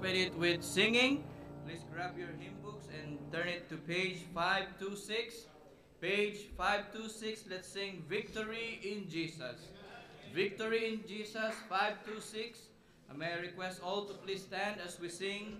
open it with singing. Please grab your hymn books and turn it to page 526. Page 526, let's sing Victory in Jesus. Victory in Jesus, 526. I May request all to please stand as we sing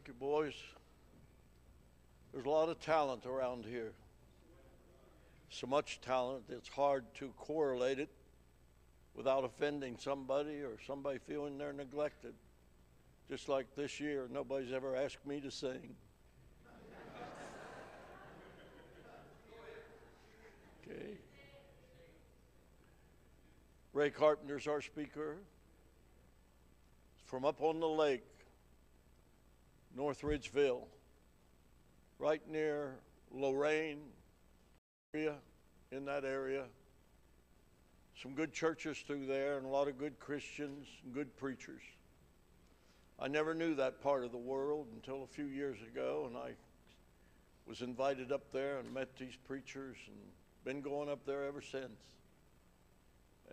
Thank you, boys. There's a lot of talent around here. So much talent, it's hard to correlate it without offending somebody or somebody feeling they're neglected. Just like this year, nobody's ever asked me to sing. Okay. Ray Carpenter's our speaker. From up on the lake, North Ridgeville, right near Lorain area, in that area. Some good churches through there and a lot of good Christians and good preachers. I never knew that part of the world until a few years ago, and I was invited up there and met these preachers and been going up there ever since.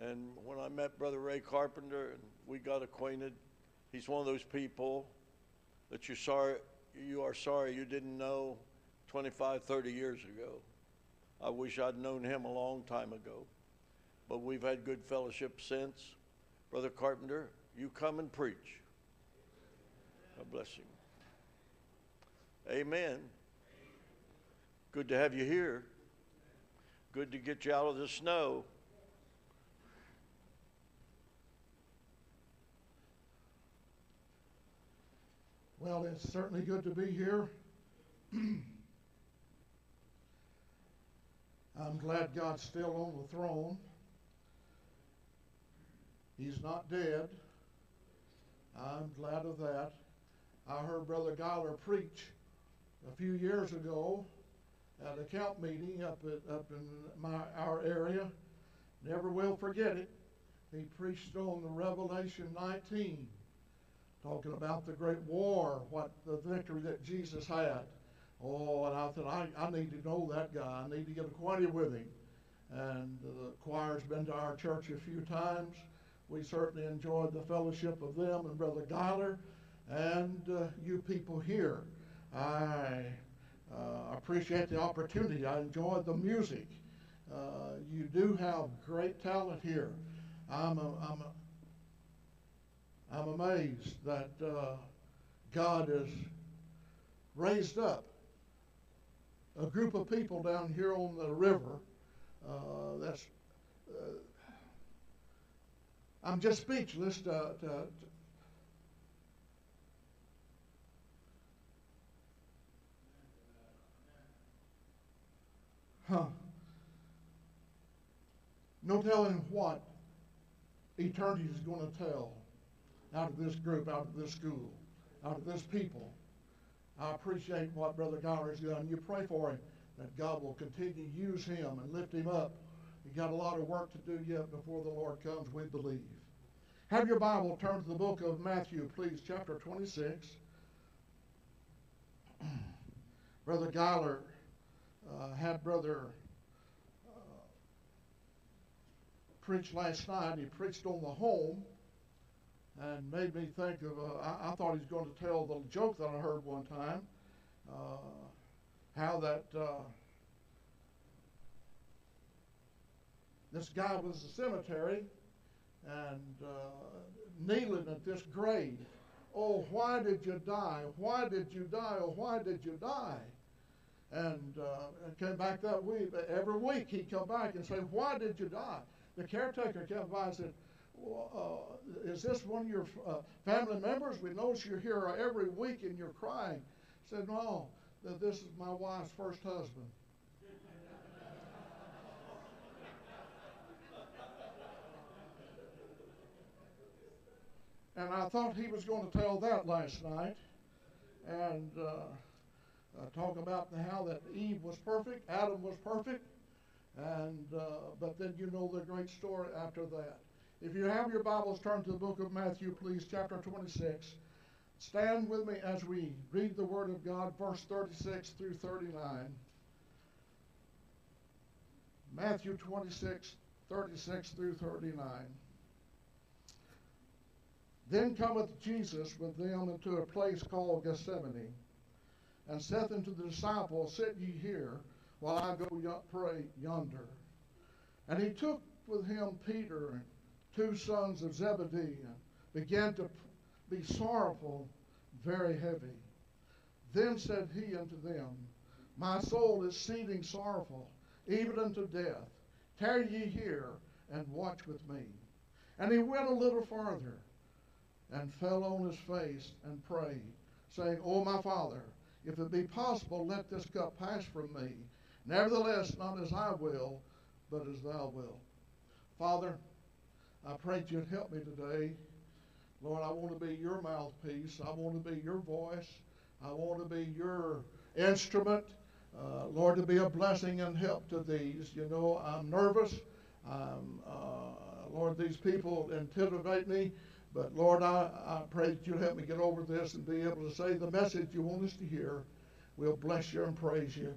And when I met Brother Ray Carpenter and we got acquainted, he's one of those people that you're sorry you are sorry you didn't know 25, 30 years ago. I wish I'd known him a long time ago. But we've had good fellowship since. Brother Carpenter, you come and preach. A blessing. Amen. Good to have you here. Good to get you out of the snow. Well, it's certainly good to be here. I'm glad God's still on the throne. He's not dead. I'm glad of that. I heard Brother Geiler preach a few years ago at a camp meeting up at, up in my our area. Never will forget it. He preached on the Revelation 19 talking about the great war, what the victory that Jesus had. Oh, and I thought, I, I need to know that guy. I need to get acquainted with him. And the choir's been to our church a few times. We certainly enjoyed the fellowship of them and Brother Geiler and uh, you people here. I uh, appreciate the opportunity. I enjoyed the music. Uh, you do have great talent here. I'm, a, I'm, a, I'm amazed that uh, God has raised up a group of people down here on the river. Uh, that's uh, I'm just speechless to, to, to Huh. No telling what eternity is going to tell out of this group, out of this school, out of this people. I appreciate what Brother Geiler has done. You pray for him that God will continue to use him and lift him up. He's got a lot of work to do yet before the Lord comes, we believe. Have your Bible turned to the book of Matthew, please, chapter 26. Brother Geiler uh, had Brother uh, preach last night. He preached on the home and made me think of, uh, I, I, thought he was going to tell the joke that I heard one time, uh, how that uh, this guy was in the cemetery and uh, kneeling at this grave. Oh, why did you die? Why did you die? Oh, why did you die? And uh, came back that week. Every week he'd come back and say, Why did you die? The caretaker came by and said, uh, is this one of your uh, family members? We notice you're here every week and you're crying. He said, no, that this is my wife's first husband. and I thought he was going to tell that last night and uh, uh, talk about how that Eve was perfect, Adam was perfect, and uh, but then you know the great story after that. If you have your Bibles, turn to the book of Matthew, please, chapter 26. Stand with me as we read the Word of God, verse 36 through 39. Matthew 26, 36 through 39. Then cometh Jesus with them into a place called Gethsemane, and saith unto the disciples, Sit ye here, while I go pray yonder. And he took with him Peter and two sons of Zebedee began to be sorrowful, very heavy. Then said he unto them, My soul is exceeding sorrowful, even unto death. Tarry ye here and watch with me. And he went a little farther and fell on his face and prayed, saying, O my Father, if it be possible, let this cup pass from me. Nevertheless, not as I will, but as thou wilt. Father, I pray that you'd help me today. Lord, I want to be your mouthpiece. I want to be your voice. I want to be your instrument. Uh, Lord, to be a blessing and help to these. You know, I'm nervous. I'm, uh, Lord, these people intimidate me. But Lord, I, I pray that you'll help me get over this and be able to say the message you want us to hear. We'll bless you and praise you.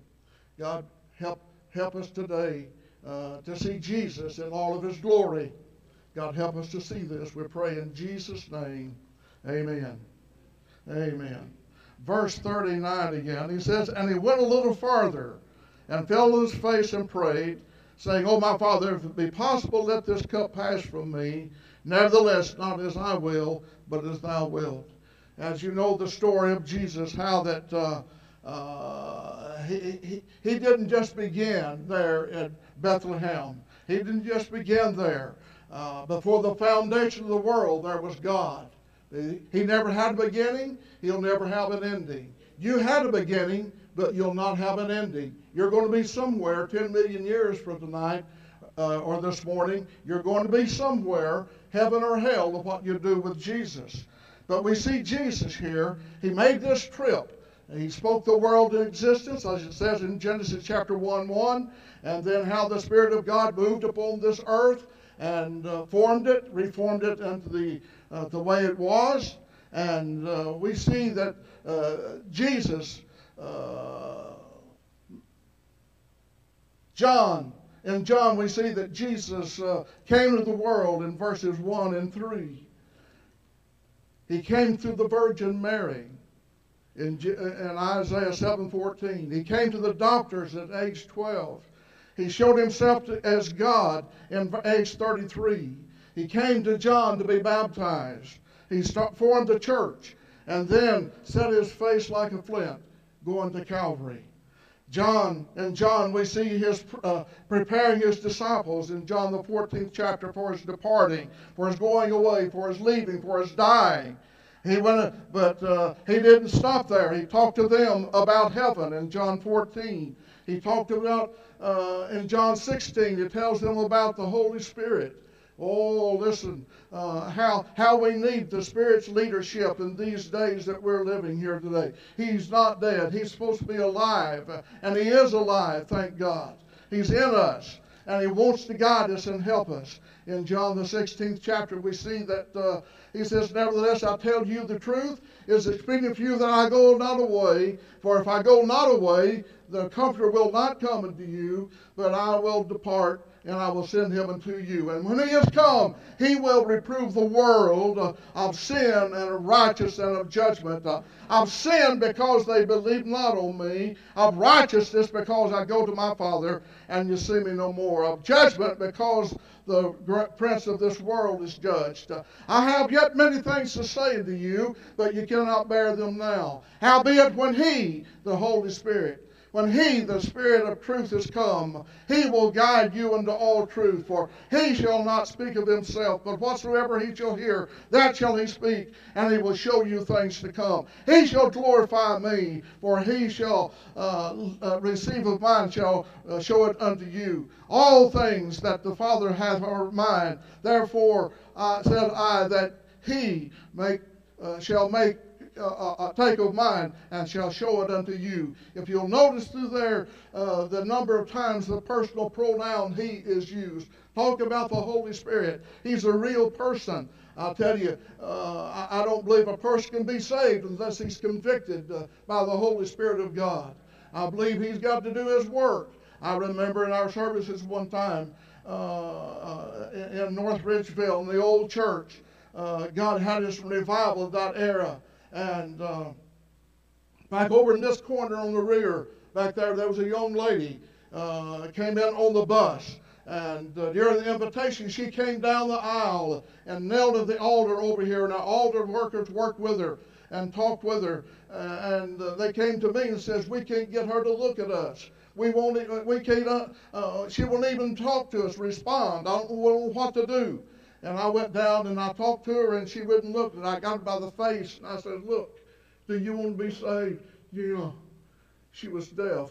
God, help help us today uh, to see Jesus in all of his glory. God, help us to see this. We pray in Jesus' name. Amen. Amen. Verse 39 again. He says, And he went a little farther and fell on his face and prayed, saying, Oh, my Father, if it be possible, let this cup pass from me. Nevertheless, not as I will, but as thou wilt. As you know the story of Jesus, how that uh, uh, he, he, he didn't just begin there at Bethlehem. He didn't just begin there. Uh, before the foundation of the world, there was God. He never had a beginning. He'll never have an ending. You had a beginning, but you'll not have an ending. You're going to be somewhere 10 million years from tonight uh, or this morning. You're going to be somewhere, heaven or hell, to what you do with Jesus. But we see Jesus here. He made this trip. He spoke the world into existence, as it says in Genesis chapter 1 1, and then how the Spirit of God moved upon this earth and uh, formed it, reformed it into the, uh, the way it was. And uh, we see that uh, Jesus, uh, John, in John, we see that Jesus uh, came to the world in verses 1 and 3. He came through the Virgin Mary in, in Isaiah 7:14. He came to the doctors at age 12. He showed himself as God in age 33. He came to John to be baptized. He formed the church and then set his face like a flint going to Calvary. John, and John, we see his uh, preparing his disciples in John the 14th chapter for his departing, for his going away, for his leaving, for his dying. He went, but uh, he didn't stop there. He talked to them about heaven in John 14. He talked about uh, in John 16. it tells them about the Holy Spirit. Oh, listen, uh, how, how we need the Spirit's leadership in these days that we're living here today. He's not dead. He's supposed to be alive, and He is alive, thank God. He's in us, and He wants to guide us and help us. In John the 16th chapter, we see that uh, He says, Nevertheless, I tell you the truth, is expedient for you that I go not away. For if I go not away, the Comforter will not come unto you, but I will depart and I will send him unto you. And when he is come, he will reprove the world of sin and of righteousness and of judgment. Of sin because they believe not on me. Of righteousness because I go to my Father and you see me no more. Of judgment because the prince of this world is judged. I have yet many things to say to you, but you cannot bear them now. Howbeit when he, the Holy Spirit, when he, the Spirit of truth, is come, he will guide you into all truth. For he shall not speak of himself, but whatsoever he shall hear, that shall he speak, and he will show you things to come. He shall glorify me, for he shall uh, uh, receive of mine, shall uh, show it unto you. All things that the Father hath are mine. Therefore said I that he make, uh, shall make uh, uh, uh, take of mine and shall show it unto you. If you'll notice through there uh, the number of times the personal pronoun he is used. Talk about the Holy Spirit. He's a real person. I'll tell you, uh, I, I, don't believe a person can be saved unless he's convicted uh, by the Holy Spirit of God. I believe he's got to do his work. I remember in our services one time in, North Ridgeville in the old church, God had us revival of that era. And uh, back over in this corner on the rear, back there, there was a young lady uh, came in on the bus. And uh, during the invitation, she came down the aisle and knelt at the altar over here, and our altar workers worked with her. and talked with her. Uh, and uh, they came to me and says, we can't get her to look at us. We won't. We can't. Uh, uh, she won't even talk to us, respond. I don't know what to do. And I went down and I talked to her, and she wouldn't look. And I got her by the face, and I said, "Look, do you want to be saved?" Know, she was deaf.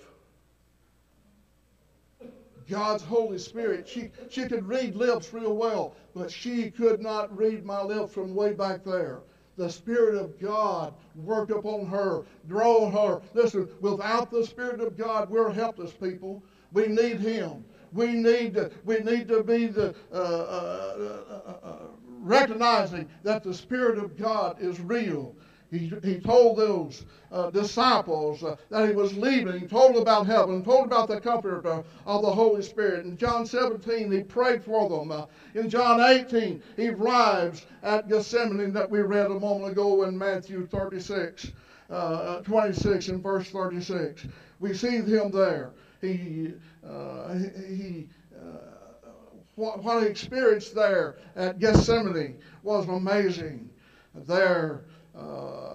God's Holy Spirit. She she could read lips real well, but she could not read my lips from way back there. The Spirit of God worked upon her, drove her. Listen, without the Spirit of God, we're helpless people. We need Him. We need to, we need to be the uh, uh, uh, uh, recognizing that the Spirit of God is real. He, he told those uh, disciples uh, that he was leaving. He told about heaven, told about the comfort uh, of the Holy Spirit. In John 17, he prayed for them. Uh, in John 18, he arrives at Gethsemane that we read a moment ago in Matthew 36, uh, 26 and verse 36. We see him there. He, uh, he, uh, what, what he experienced there at Gethsemane was amazing. There, uh,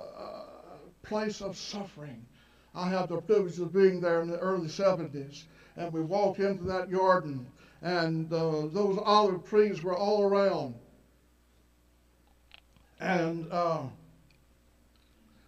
place of suffering. I had the privilege of being there in the early 70s, and we walked into that garden, and uh, those olive trees were all around. And uh,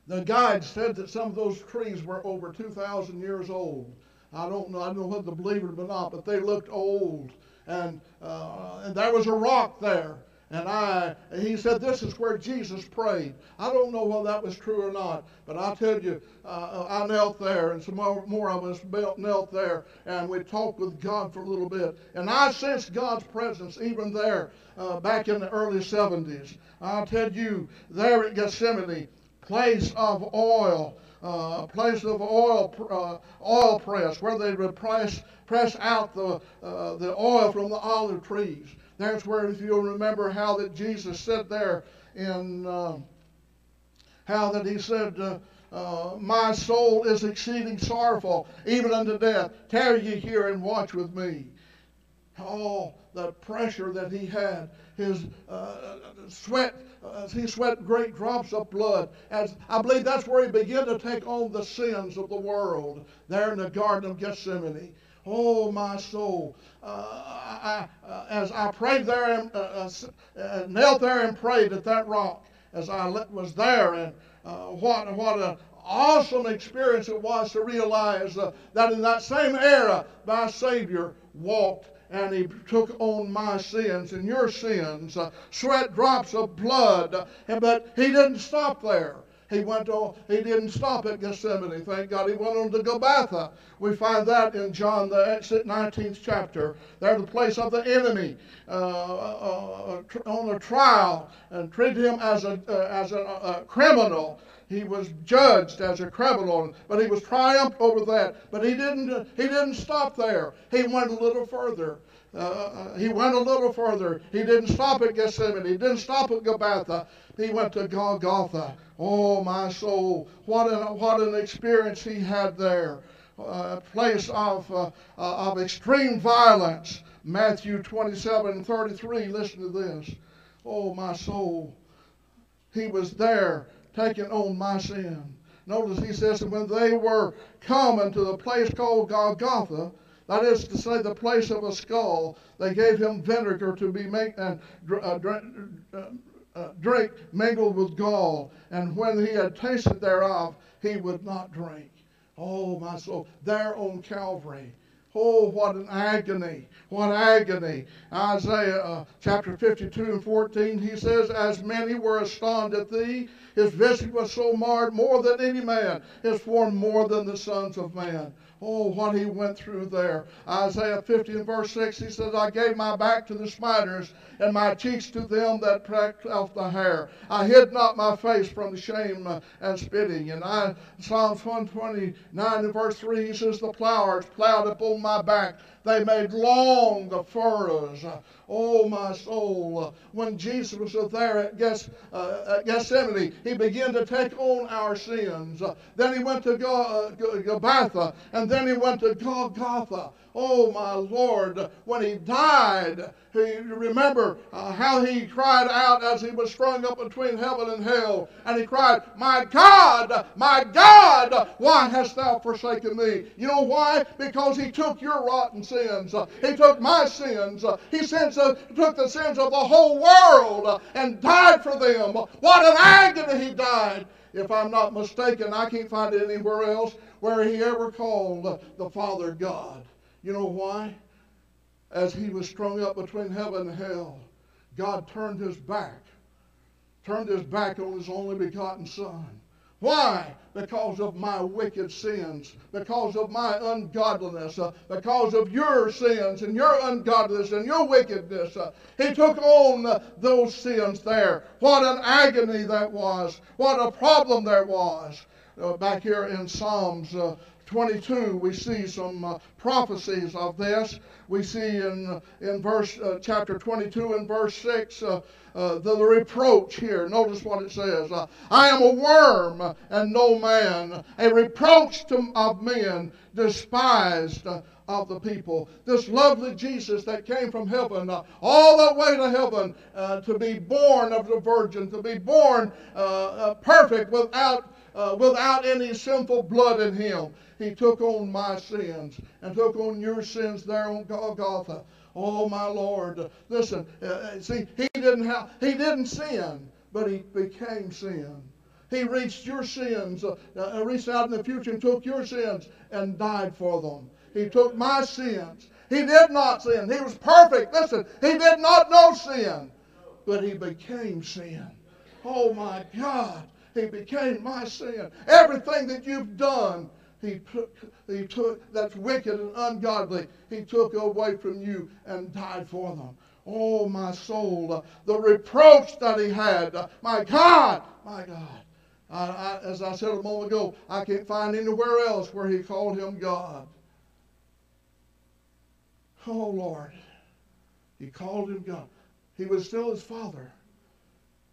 the guide said that some of those trees were over 2,000 years old. I don't know. I don't know whether to believe it or not, but they looked old. And uh, and there was a rock there. And I, he said, this is where Jesus prayed. I don't know whether that was true or not, but I tell you, uh, I knelt there, and some more, more of us knelt there, and we talked with God for a little bit. And I sensed God's presence even there uh, back in the early 70s. I'll tell you, there at Gethsemane, place of oil, uh, place of oil, uh, oil press, where they would press, press out the, uh, the oil from the olive trees. That's where, if you'll remember, how that Jesus said there in uh, how that he said, uh, uh, "My soul is exceeding sorrowful, even unto death. Tarry ye here and watch with me." Oh, the pressure that he had, his sweat, uh, he sweat great drops of blood. As I believe that's where he began to take on the sins of the world there in the Garden of Gethsemane. Oh, my soul. Uh, I, uh, as I prayed there and uh, uh, knelt there and prayed at that rock, as I was there, and uh, what, what an awesome experience it was to realize uh, that in that same era, my Savior walked and he took on my sins and your sins, uh, sweat drops of blood. But he didn't stop there. He went on, he didn't stop at Gethsemane, thank God. He went on to Gabbatha. We find that in John, the 19th chapter. There, the place of the enemy uh, uh, uh, on a trial and treated him as a, uh, as a, a criminal. He was judged as a criminal, but he was triumphed over that. But he didn't, he didn't stop there. He went a little further. Uh, he went a little further. He didn't stop at Gethsemane. He didn't stop at Gabbatha. He went to Golgotha. Oh, my soul, what an, what an experience he had there. A place of, uh, uh, of extreme violence. Matthew 27 33. Listen to this. Oh, my soul. He was there taking on my sin. Notice he says that when they were coming to the place called Golgotha, that is to say, the place of a skull, they gave him vinegar to be made and uh, drink, uh, uh, drink mingled with gall. And when he had tasted thereof, he would not drink. Oh, my soul, there on Calvary. Oh, what an agony. What agony. Isaiah uh, chapter 52 and 14, he says, As many were astonished at thee, his visage was so marred more than any man, his form more than the sons of man. Oh, what he went through there. Isaiah 50 and verse 6, he says, I gave my back to the spiders and my cheeks to them that pricked off the hair. I hid not my face from the shame and spitting. And I, Psalms 129 and verse 3, he says, The plowers plowed upon my back. They made long furrows. Oh, my soul. When Jesus was there at, Geth- uh, at Gethsemane, he began to take on our sins. then he went to uh, Gabbatha, and then he went to Golgotha. Oh, my Lord, when he died, he, remember uh, how he cried out as he was strung up between heaven and hell. And he cried, My God, my God, why hast thou forsaken me? You know why? Because he took your rotten sins. He took my sins. He sins, uh, took the sins of the whole world and died for them. What an agony he died. If I'm not mistaken, I can't find it anywhere else where he ever called the Father God. You know why? As he was strung up between heaven and hell, God turned his back, turned his back on his only begotten Son. Why? Because of my wicked sins, because of my ungodliness, uh, because of your sins and your ungodliness and your wickedness. Uh, he took on uh, those sins there. What an agony that was. What a problem there was. Uh, back here in Psalms uh, 22, we see some uh, prophecies of this. We see in, in verse uh, chapter 22 and verse 6 uh, uh, the, reproach here. Notice what it says uh, I am a worm and no man, a reproach to, of men, despised of the people. This lovely Jesus that came from heaven, uh, all the way to heaven, uh, to be born of the Virgin, to be born uh, perfect without, without any sinful blood in him. He took on my sins and took on your sins there on Golgotha. Oh my Lord! Listen, uh, uh, see, he didn't have, he didn't sin, but he became sin. He reached your sins, uh, uh, reached out in the future and took your sins and died for them. He took my sins. He did not sin. He was perfect. Listen, he did not know sin, but he became sin. Oh my God, he became my sin. Everything that you've done he took, he took that's wicked and ungodly. He took away from you and died for them. Oh, my soul, uh, the reproach that he had. Uh, my God, my God. I, I, as I said a moment ago, I can't find anywhere else where he called him God. Oh, Lord. He called him God. He was still his father,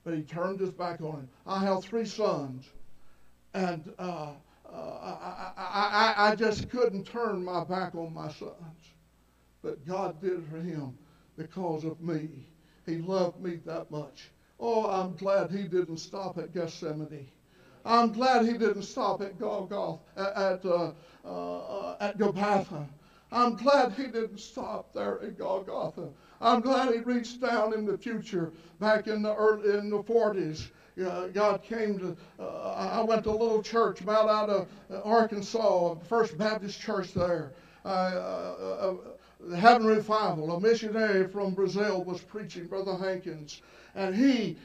but he turned his back on him. I have three sons, and uh, uh, I, I, I, just couldn't turn my back on my sons. But God did for him because of me. He loved me that much. Oh, I'm glad he didn't stop at Gethsemane. I'm glad he didn't stop at Golgotha, at, uh, uh, at Gabbatha. I'm glad he didn't stop there at Golgotha. I'm glad he reached down in the future, back in the early, in the 40s, uh, God came to, uh, I went to a little church about out of uh, Arkansas, First Baptist Church there. Uh, uh, uh having revival. A missionary from Brazil was preaching, Brother Hankins, and he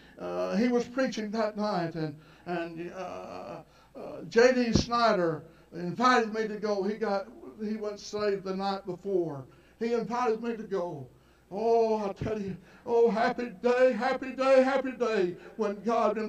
he was preaching that night, and and J.D. Snyder invited me to go. He got he went saved the night before. He invited me to go. Oh, I tell you, oh, happy day, happy day, happy day when God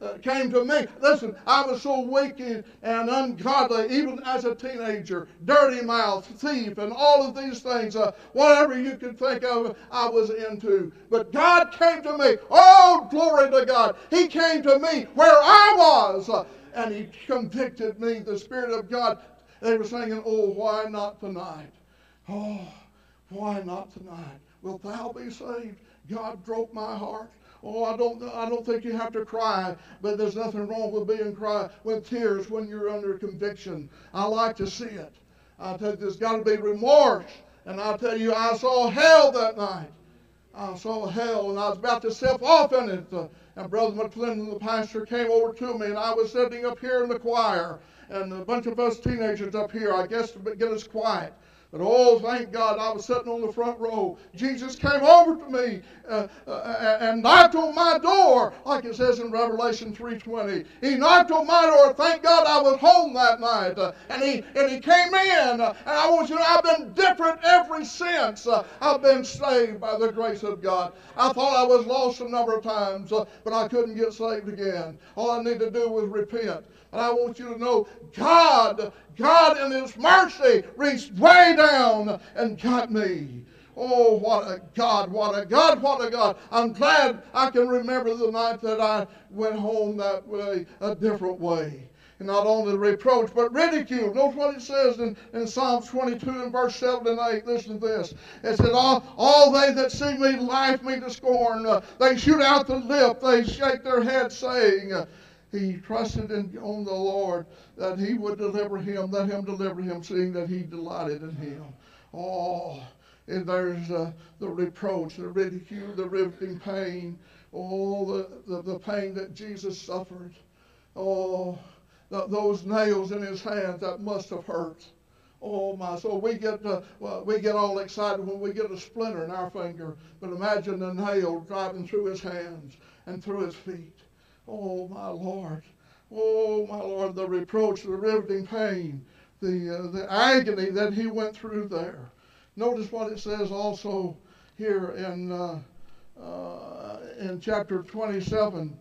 uh, came to me. Listen, I was so wicked and ungodly, even as a teenager, dirty mouth, thief, and all of these things, uh, whatever you could think of, I was into. But God came to me. Oh, glory to God. He came to me where I was, uh, and He convicted me, the Spirit of God. They were singing, Oh, why not tonight? Oh, why not tonight? Wilt thou be saved? God broke my heart. Oh, I don't, I don't think you have to cry, but there's nothing wrong with being cry with tears when you're under conviction. I like to see it. I tell you, there's got to be remorse. And I tell you, I saw hell that night. I saw hell, and I was about to step off in it. And Brother McClendon, the pastor, came over to me, and I was sitting up here in the choir, and a bunch of us teenagers up here, I guess, to get us quiet. But oh, thank God, I was sitting on the front row. Jesus came over to me uh, uh, and knocked on my door, like it says in Revelation 3:20. He knocked on my door. Thank God I was home that night, uh, and he and he came in. Uh, and I want you to know I've been different ever since. Uh, I've been saved by the grace of God. I thought I was lost a number of times, uh, but I couldn't get saved again. All I needed to do was repent. And I want you to know God, God in His mercy reached way down and got me. Oh, what a God, what a God, what a God. I'm glad I can remember the night that I went home that way, a different way. And not only reproach, but ridicule. Notice what it says in, in Psalms 22 and verse 7 and 8. Listen to this. It said, All, all they that see me laugh me to scorn. They shoot out the lip. They shake their head, saying, he trusted in, on the Lord that he would deliver him, let him deliver him, seeing that he delighted in him. Oh, and there's uh, the reproach, the ridicule, the riveting pain, oh, the, the, the pain that Jesus suffered. Oh, the, those nails in his hands that must have hurt. Oh my! So we get uh, well, we get all excited when we get a splinter in our finger, but imagine the nail driving through his hands and through his feet. Oh, my Lord. Oh, my Lord, the reproach, the riveting pain, the, uh, the agony that he went through there. Notice what it says also here in, uh, uh, in chapter 27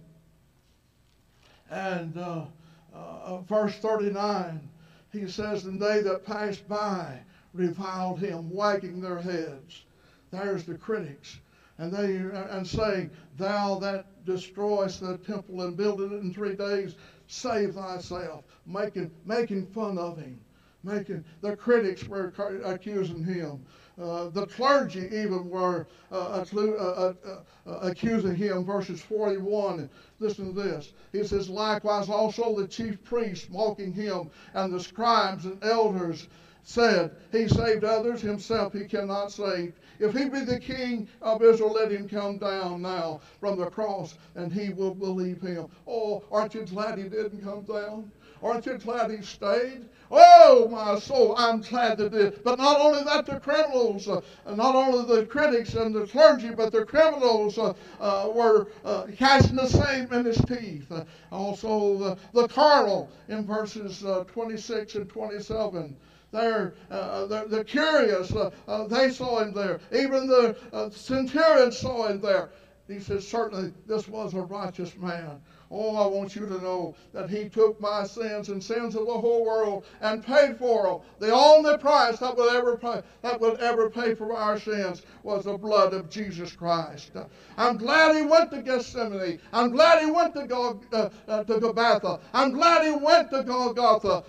and uh, uh, verse 39. He says, And they that passed by reviled him, wagging their heads. There's the critics and they and saying, Thou that destroyest the temple and buildest it in three days, save thyself, making making fun of him, making the critics were accusing him. Uh, the clergy even were uh, uh, uh, uh, accusing him. Verses 41. Listen to this. He says, Likewise also the chief priests mocking him, and the scribes and elders said, He saved others, himself he cannot save. If he be the king of Israel, let him come down now from the cross, and he will believe him. Oh, aren't you glad he didn't come down? Aren't you glad he stayed? Oh, my soul, I'm glad that did. But not only that, the criminals, uh, not only the critics and the clergy, but the criminals uh, uh, were uh, casting the same in his teeth. Also, the, the carnal in verses uh, 26 and 27. They're, uh, they're, they're, curious. Uh, uh, they saw him there. Even the uh, centurion saw him there. He says, Certainly, this was a righteous man. Oh, I want you to know that he took my sins and sins of the whole world and paid for them. The only price that would ever pay, that would ever pay for our sins was the blood of Jesus Christ. I'm glad he went to Gethsemane. I'm glad he went to, Gol- uh, uh, to Golgotha. I'm glad he went to Golgotha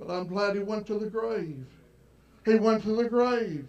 but I'm glad he went to the grave. He went to the grave.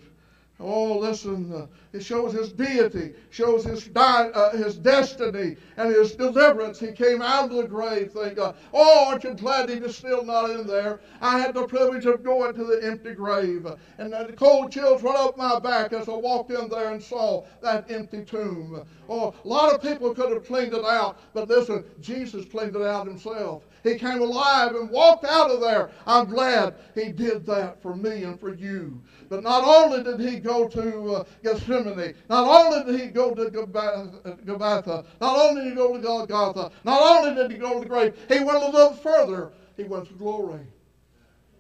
Oh, listen, uh, it shows his deity, shows his, di- uh, his destiny and his deliverance. He came out of the grave, thank God. Oh, aren't you glad he is still not in there? I had the privilege of going to the empty grave, and the cold chills run up my back as I walked in there and saw that empty tomb. Oh, a lot of people could have cleaned it out, but listen, Jesus cleaned it out himself. He came alive and walked out of there. I'm glad he did that for me and for you. But not only did he go to uh, Gethsemane, not only did he go to Gabbatha, not only did he go to Golgotha, not only did he go to the grave, he went a little further. He went to glory.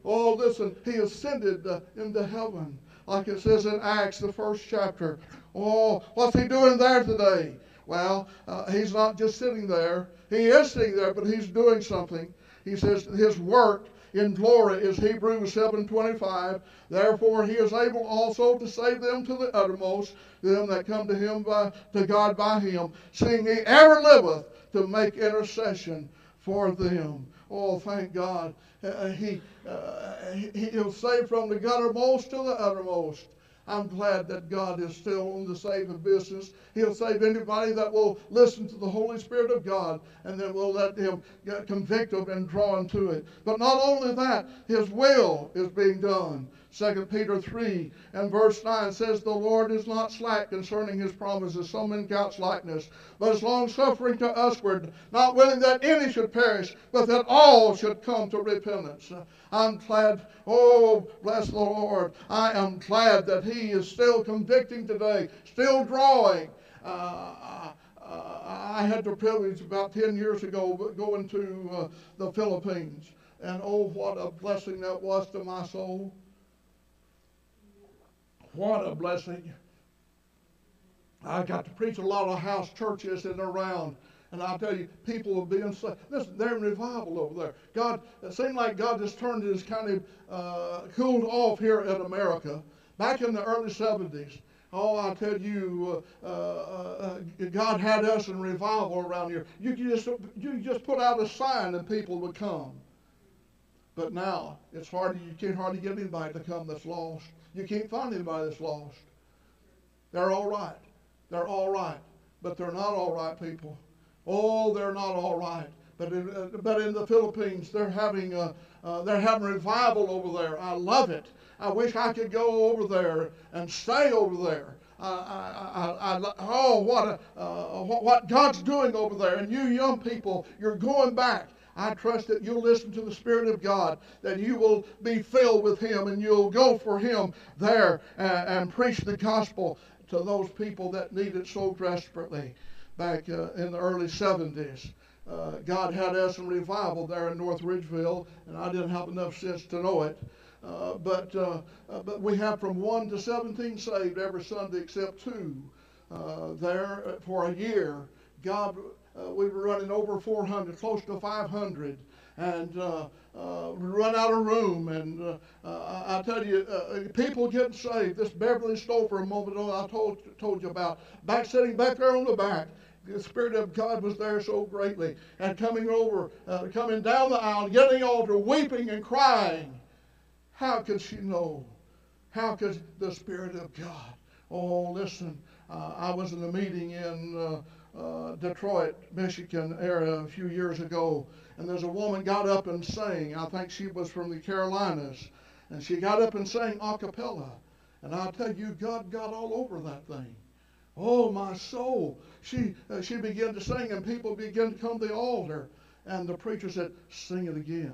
Oh, listen, he ascended uh, into heaven, like it says in Acts, the first chapter. Oh, what's he doing there today? Well, uh, he's not just sitting there. He is sitting there, but he's doing something. He says his work in glory is Hebrews 7:25. Therefore he is able also to save them to the uttermost, them that come to him by to God by him, seeing he ever liveth to make intercession for them. Oh, thank God. Uh, he, uh, he'll save from the guttermost to the uttermost. I'm glad that God is still on the saving business. He'll save anybody that will listen to the Holy Spirit of God, and then we'll let Him convict them and draw to it. But not only that, His will is being done. 2 Peter 3 and verse 9 says, The Lord is not slack concerning his promises, some men count slackness, but is long suffering to usward, not willing that any should perish, but that all should come to repentance. I'm glad, oh, bless the Lord, I am glad that he is still convicting today, still drawing. Uh, I had the privilege about 10 years ago going to uh, the Philippines. And oh, what a blessing that was to my soul. What a blessing. I got to preach a lot of house churches and around. And I'll tell you, people will be in, listen, they're in revival over there. God, it seemed like God just turned his kind of uh, cooled off here in America. Back in the early 70s, oh, I tell you, uh, uh, uh, God had us in revival around here. You just, you just put out a sign and people would come. But now it's hard. You can't hardly get anybody to come that's lost. You can't find anybody that's lost. They're all right. They're all right, but they're not all right, people. Oh, they're not all right. But in, uh, but in the Philippines, they're having a, uh, they're having revival over there. I love it. I wish I could go over there and stay over there. I, I, I, oh, what, a, uh, what God's doing over there. And you young people, you're going back. I trust that you'll listen to the Spirit of God, that you will be filled with Him, and you'll go for Him there and, and preach the gospel to those people that need it so desperately back uh, in the early 70s. Uh, God had us in revival there in North Ridgeville, and I didn't have enough sense to know it. Uh, but uh, uh, but we have from one to 17 saved every Sunday except two uh, there for a year. God, we were running over 400, close to 500, and uh, run out of room. And I tell you, people getting saved. This Beverly Stover a moment ago I told told you about, back sitting back there on the back the Spirit of God was there so greatly. And coming over, uh, coming down the aisle, getting altar, weeping and crying. How could she know? How could the Spirit of God? Oh, listen, uh, I was in a meeting in uh, uh, Detroit, Michigan area a few years ago, and there's a woman got up and sang. I think she was from the Carolinas, and she got up and sang a cappella. And I'll tell you, God got all over that thing. Oh, my soul. She, uh, she began to sing, and people began to come to the altar. And the preacher said, Sing it again.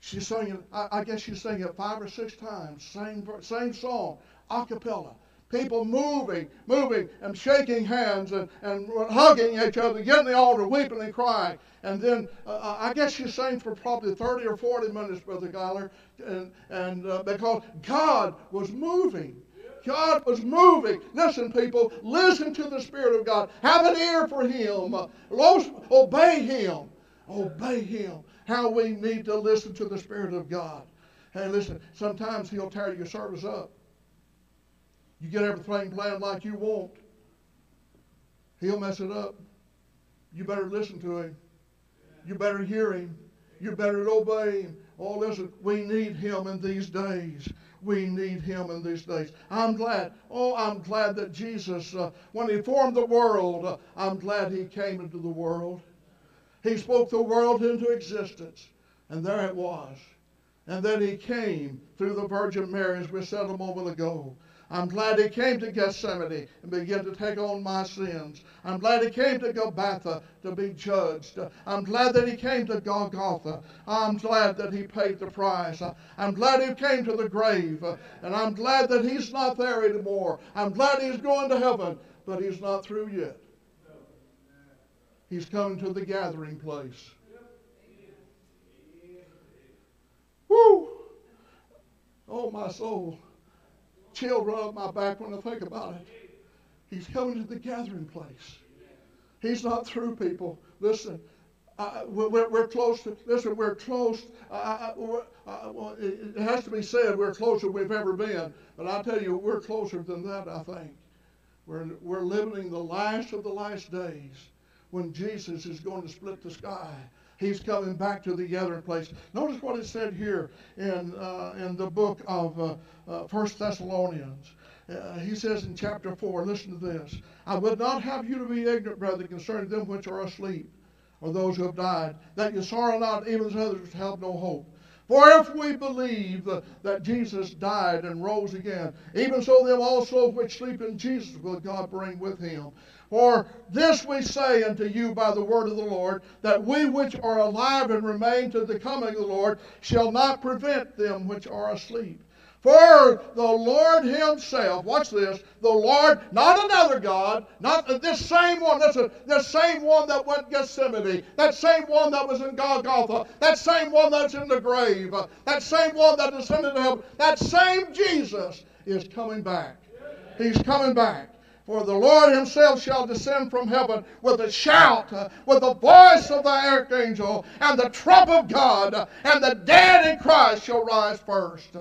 She sang it, I, I guess she sang it five or six times, same, same song, a cappella. People moving, moving, and shaking hands and, and hugging each other, getting the altar, weeping and crying. And then uh, uh I guess she sang for probably 30 or 40 minutes, Brother Geiler, and, and uh, because God was moving. God was moving. Listen, people, listen to the Spirit of God. Have an ear for Him. Obey Him. Obey Him how we need to listen to the Spirit of God. Hey, listen, sometimes He'll tear your service up. You get everything planned like you want, He'll mess it up. You better listen to Him. You better hear Him. You better obey Him. Oh, listen, we need Him in these days. We need Him in these days. I'm glad. Oh, I'm glad that Jesus, uh, when He formed the world, uh, I'm glad He came into the world. He spoke the world into existence, and there it was. And then he came through the Virgin Mary, as we said a moment ago. I'm glad he came to Gethsemane and began to take on my sins. I'm glad he came to Golgotha to be judged. I'm glad that he came to Golgotha. I'm glad that he paid the price. I'm glad he came to the grave. And I'm glad that he's not there anymore. I'm glad he's going to heaven, but he's not through yet. He's coming to the gathering place. Woo! Oh, my soul. Chill run up my back when I think about it. He's coming to the gathering place. He's not through, people. Listen, uh, we're, we're, close to, listen, we're close. Uh, uh, well, it has to be said we're closer than we've ever been. But I tell you, we're closer than that, I think. We're, we're living the last of the last days when Jesus is going to split the sky. He's coming back to the gathering place. Notice what it said here in, uh, in the book of uh, uh, 1 Thessalonians. Uh, he says in chapter 4, listen to this. I would not have you to be ignorant, brother, concerning them which are asleep, or those who have died, that you sorrow not, even as others have no hope. For if we believe that Jesus died and rose again, even so them also which sleep in Jesus will God bring with him. For this we say unto you by the word of the Lord, that we which are alive and remain to the coming of the Lord shall not prevent them which are asleep. For the Lord Himself, watch this, the Lord, not another God, not this same one, listen, this same one that went to Gethsemane, that same one that was in Golgotha, that same one that's in the grave, that same one that descended to heaven, that same Jesus is coming back. He's coming back. For the Lord himself shall descend from heaven with a shout, uh, with the voice of the archangel, and the trump of God, and the dead in Christ shall rise first.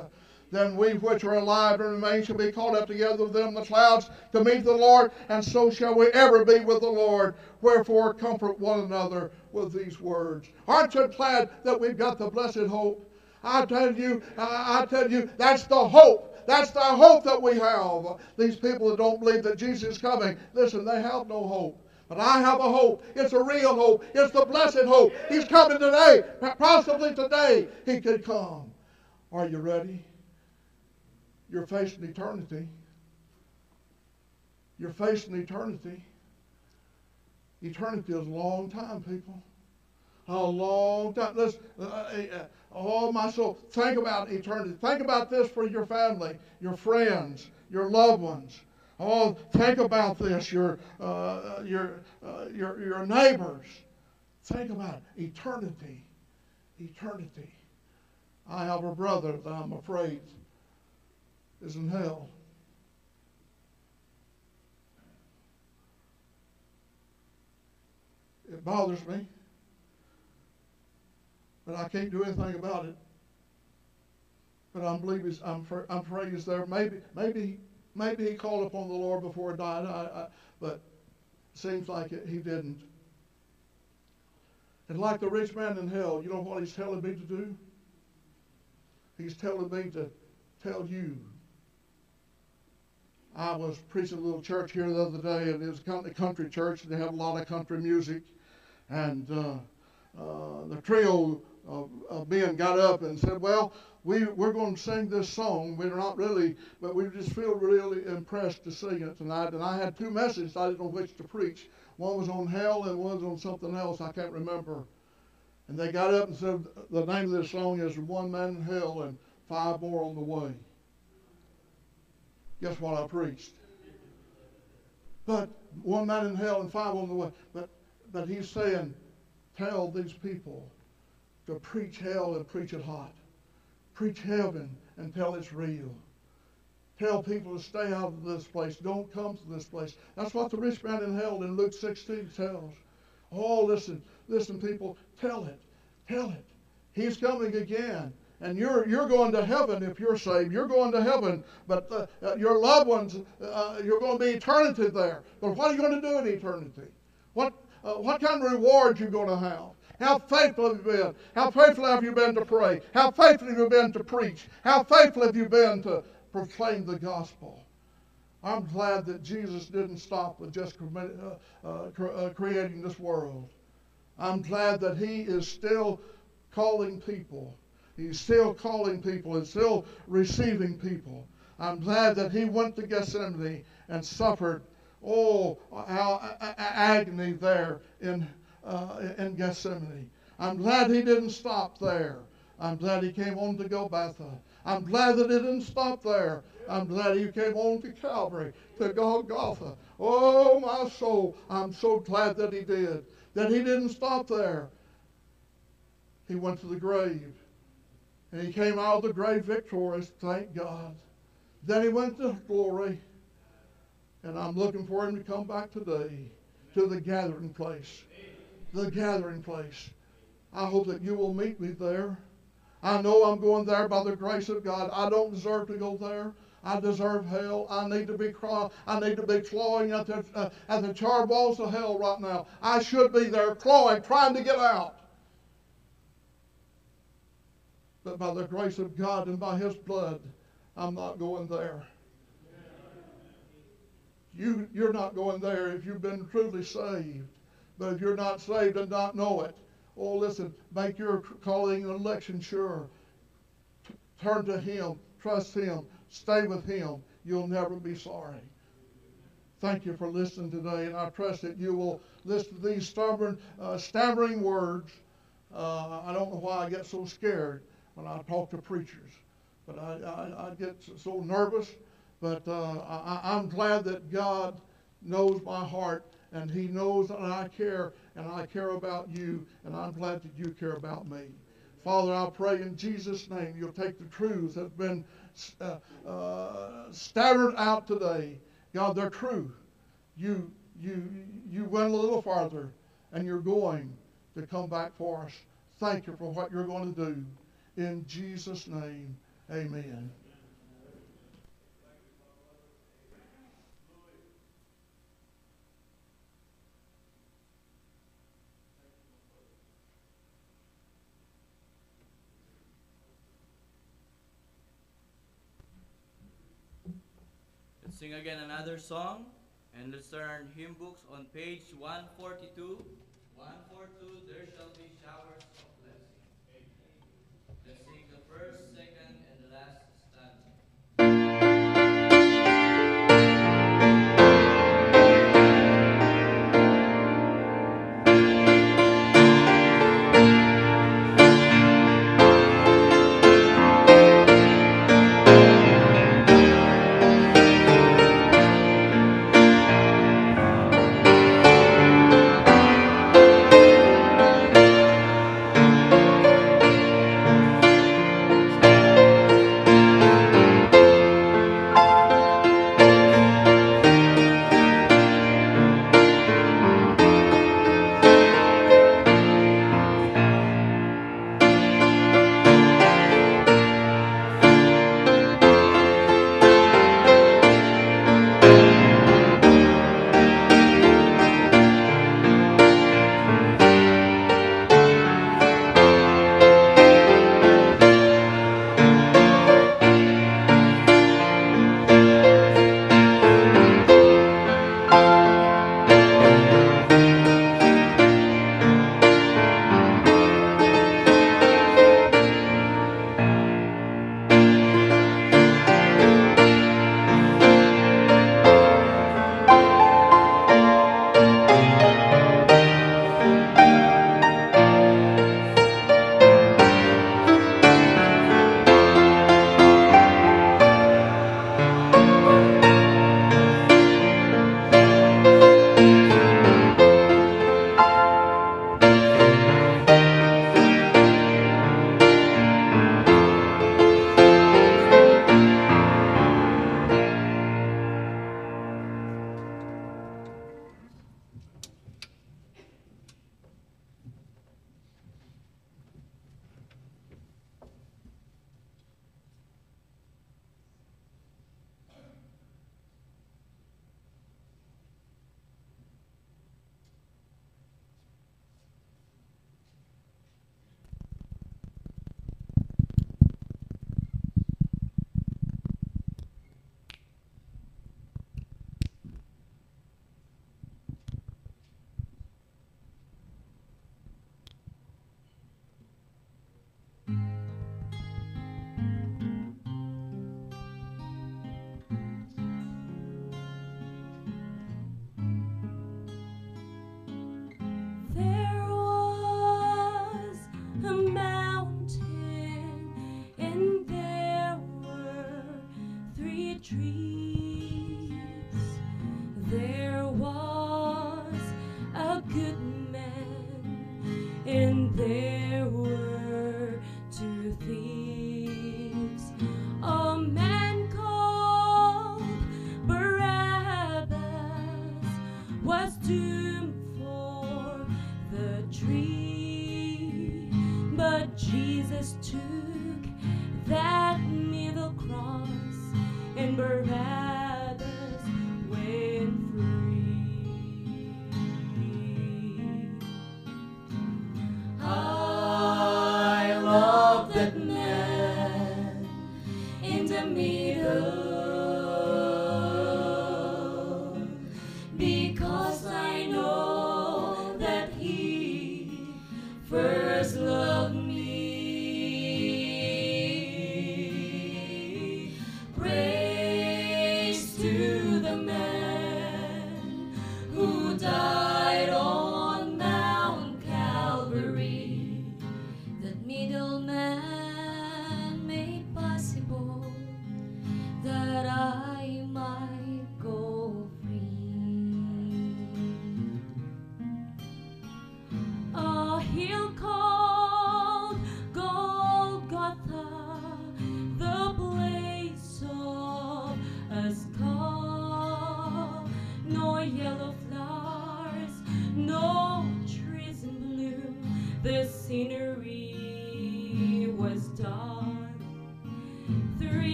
then we which are alive and remain shall be caught up together with them in the clouds to meet the Lord, and so shall we ever be with the Lord. Wherefore, comfort one another with these words. Aren't you glad that we've got the blessed hope? I tell you, I tell you, that's the hope. That's the hope that we have. These people that don't believe that Jesus is coming, listen, they have no hope. But I have a hope. It's a real hope. It's the blessed hope. He's coming today. Possibly today he could come. Are you ready? You're facing eternity. You're facing eternity. Eternity is a long time, people. A long time. Listen, uh, uh, uh, oh, my soul. Think about eternity. Think about this for your family, your friends, your loved ones. Oh, think about this, your, uh, your, uh, your, your neighbors. Think about it. eternity. Eternity. I have a brother that I'm afraid is in hell. It bothers me, but I can't do anything about it. But I'm he's, I'm, I'm afraid he's there. Maybe, maybe, maybe he called upon the Lord before he died. I, I, but seems like it, he didn't. And like the rich man in hell, you know what he's telling me to do? He's telling me to tell you I was preaching a little church here the other day, and it was a country church, and they have a lot of country music. And uh, uh, the trio of men got up and said, Well, we, we're going to sing this song. We're not really, but we just feel really impressed to sing it tonight. And I had two messages. I didn't know which to preach. One was on hell, and one was on something else. I can't remember. And they got up and said, The name of this song is One Man in Hell and Five More on the Way. Guess what I preached? But one man in hell and five on the way. But but he's saying, tell these people to preach hell and preach it hot. Preach heaven and tell it's real. Tell people to stay out of this place. Don't come to this place. That's what the rich man in hell in Luke 16 tells. Oh, listen, listen, people, tell it. Tell it. He's coming again and you're you're going to heaven if you're saved. You're going to heaven, but uh, uh, your loved ones, uh, you're going to be eternity there. But what are you going to do in eternity? What uh, what kind of reward you going to have? How faithful have you been? How faithful have you been to pray? How faithful have you been to preach? How faithful have you been to proclaim the gospel? I'm glad that Jesus didn't stop with just uh, uh, creating this world. I'm glad that He is still calling people He's still calling people and still receiving people. I'm glad that he went to Gethsemane and suffered, oh, how agony there in, uh, in Gethsemane. I'm glad he didn't stop there. I'm glad he came on to Golgotha. I'm glad that he didn't stop there. I'm glad he came on to Calvary, to Golgotha. Oh, my soul, I'm so glad that he did. That he didn't stop there. He went to the grave. And he came out of the grave victorious, thank God. Then he went to glory. And I'm looking for him to come back today to the gathering place. The gathering place. I hope that you will meet me there. I know I'm going there by the grace of God. I don't deserve to go there. I deserve hell. I need to be crawling. I need to be clawing at the, uh, at the char balls of hell right now. I should be there clawing, trying to get out. But by the grace of God and by His blood, I'm not going there. You, you're not going there if you've been truly saved. But if you're not saved and not know it, oh, listen, make your calling and election sure. T- turn to Him, trust Him, stay with Him. You'll never be sorry. Thank you for listening today, and I trust that you will listen to these stubborn, uh, stammering words. Uh, I don't know why I get so scared when I talk to preachers. But I, I, I get so nervous. But uh, I, I'm glad that God knows my heart and He knows that I care and I care about you, and I'm glad that you care about me. Father, I pray in Jesus' name you'll take the truths that have been uh, uh, stammered out today. God, they're true. You, you, you went a little farther, and you're going to come back for us. Thank you for what you're going to do. In Jesus' name, amen. sing again another song, and let's turn hymn books on page 142. 142, There Shall Be Shower.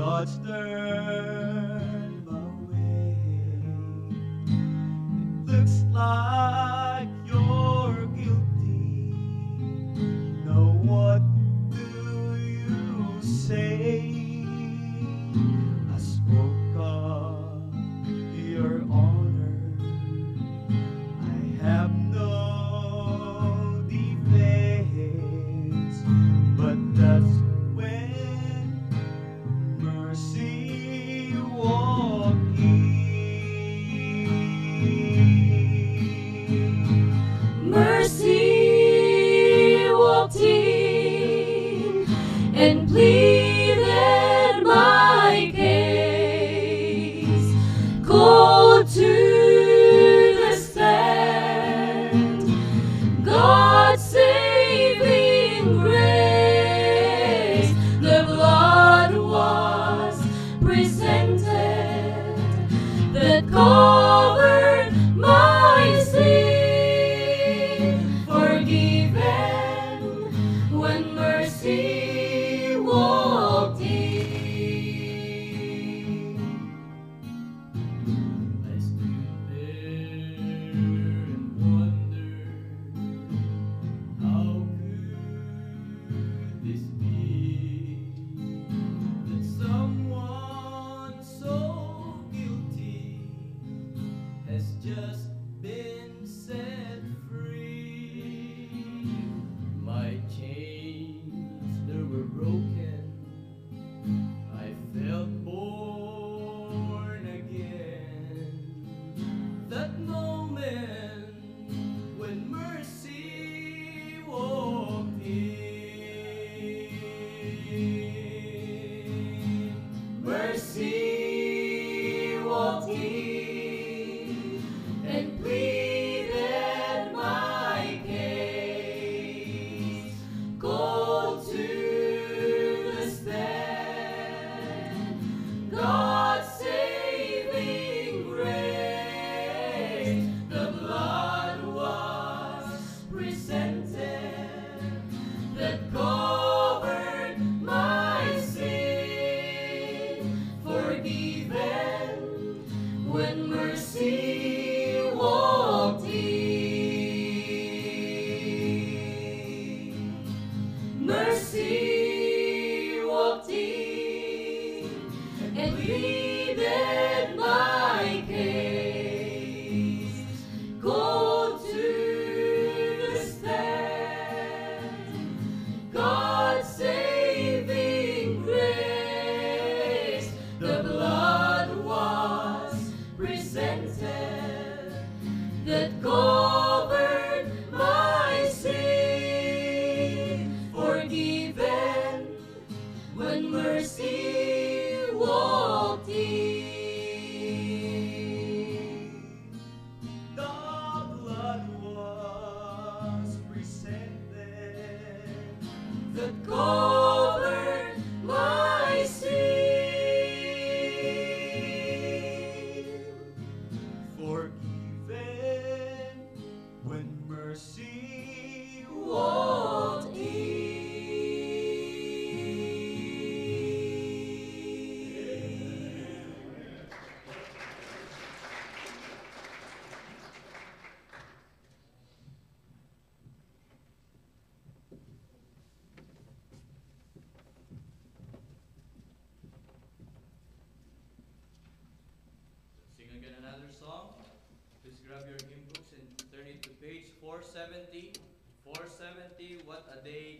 Judge turned my way. It looks like get another song. Please grab your hymn books and turn it to page 470. 470, What a Day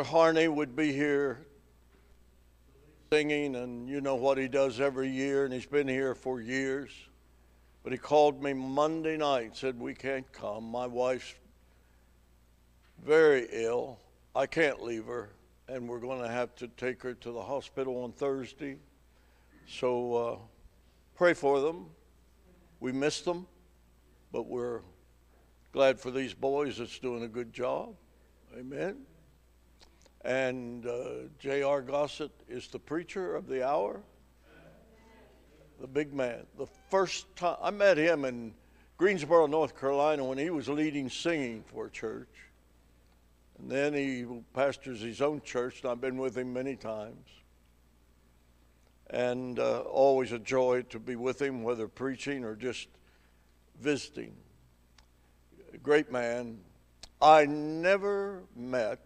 Brother Harney would be here singing, and you know what he does every year, and he's been here for years. But he called me Monday night, said, We can't come. My wife's very ill. I can't leave her, and we're going to have to take her to the hospital on Thursday. So uh, pray for them. We miss them, but we're glad for these boys that's doing a good job. Amen. And uh, J.R. Gossett is the preacher of the hour, the big man. The first time I met him in Greensboro, North Carolina, when he was leading singing for a church. And then he pastors his own church, and I've been with him many times. And uh, always a joy to be with him, whether preaching or just visiting. Great man. I never met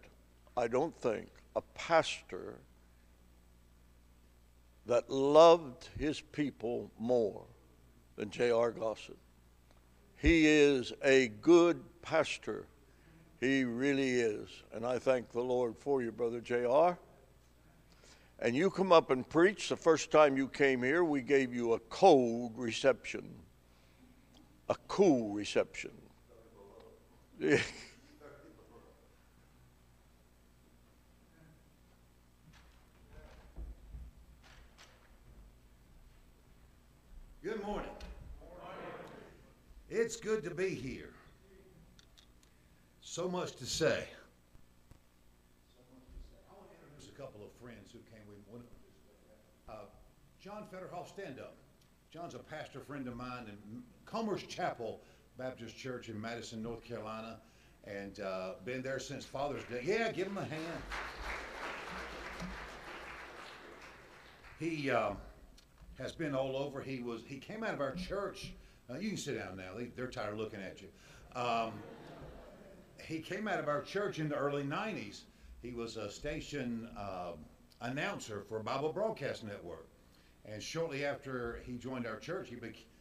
I don't think, a pastor that loved his people more than J.R. Gossett. He is a good pastor. He really is. And I thank the Lord for you, Brother J.R. And you come up and preach. The first time you came here, we gave you a cold reception, a cool reception. Good morning. It's good to be here. So much to say. I want to introduce a couple of friends who came with me. Uh, John Federhoff, stand up. John's a pastor friend of mine in Commerce Chapel Baptist Church in Madison, North Carolina, and uh, been there since Father's Day. Yeah, give him a hand. He um, has been all over. He was he came out of our church. Uh, you can sit down now. They, they're tired of looking at you. Um, he came out of our church in the early 90s. He was a station uh, announcer for Bible Broadcast Network. And shortly after he joined our church, he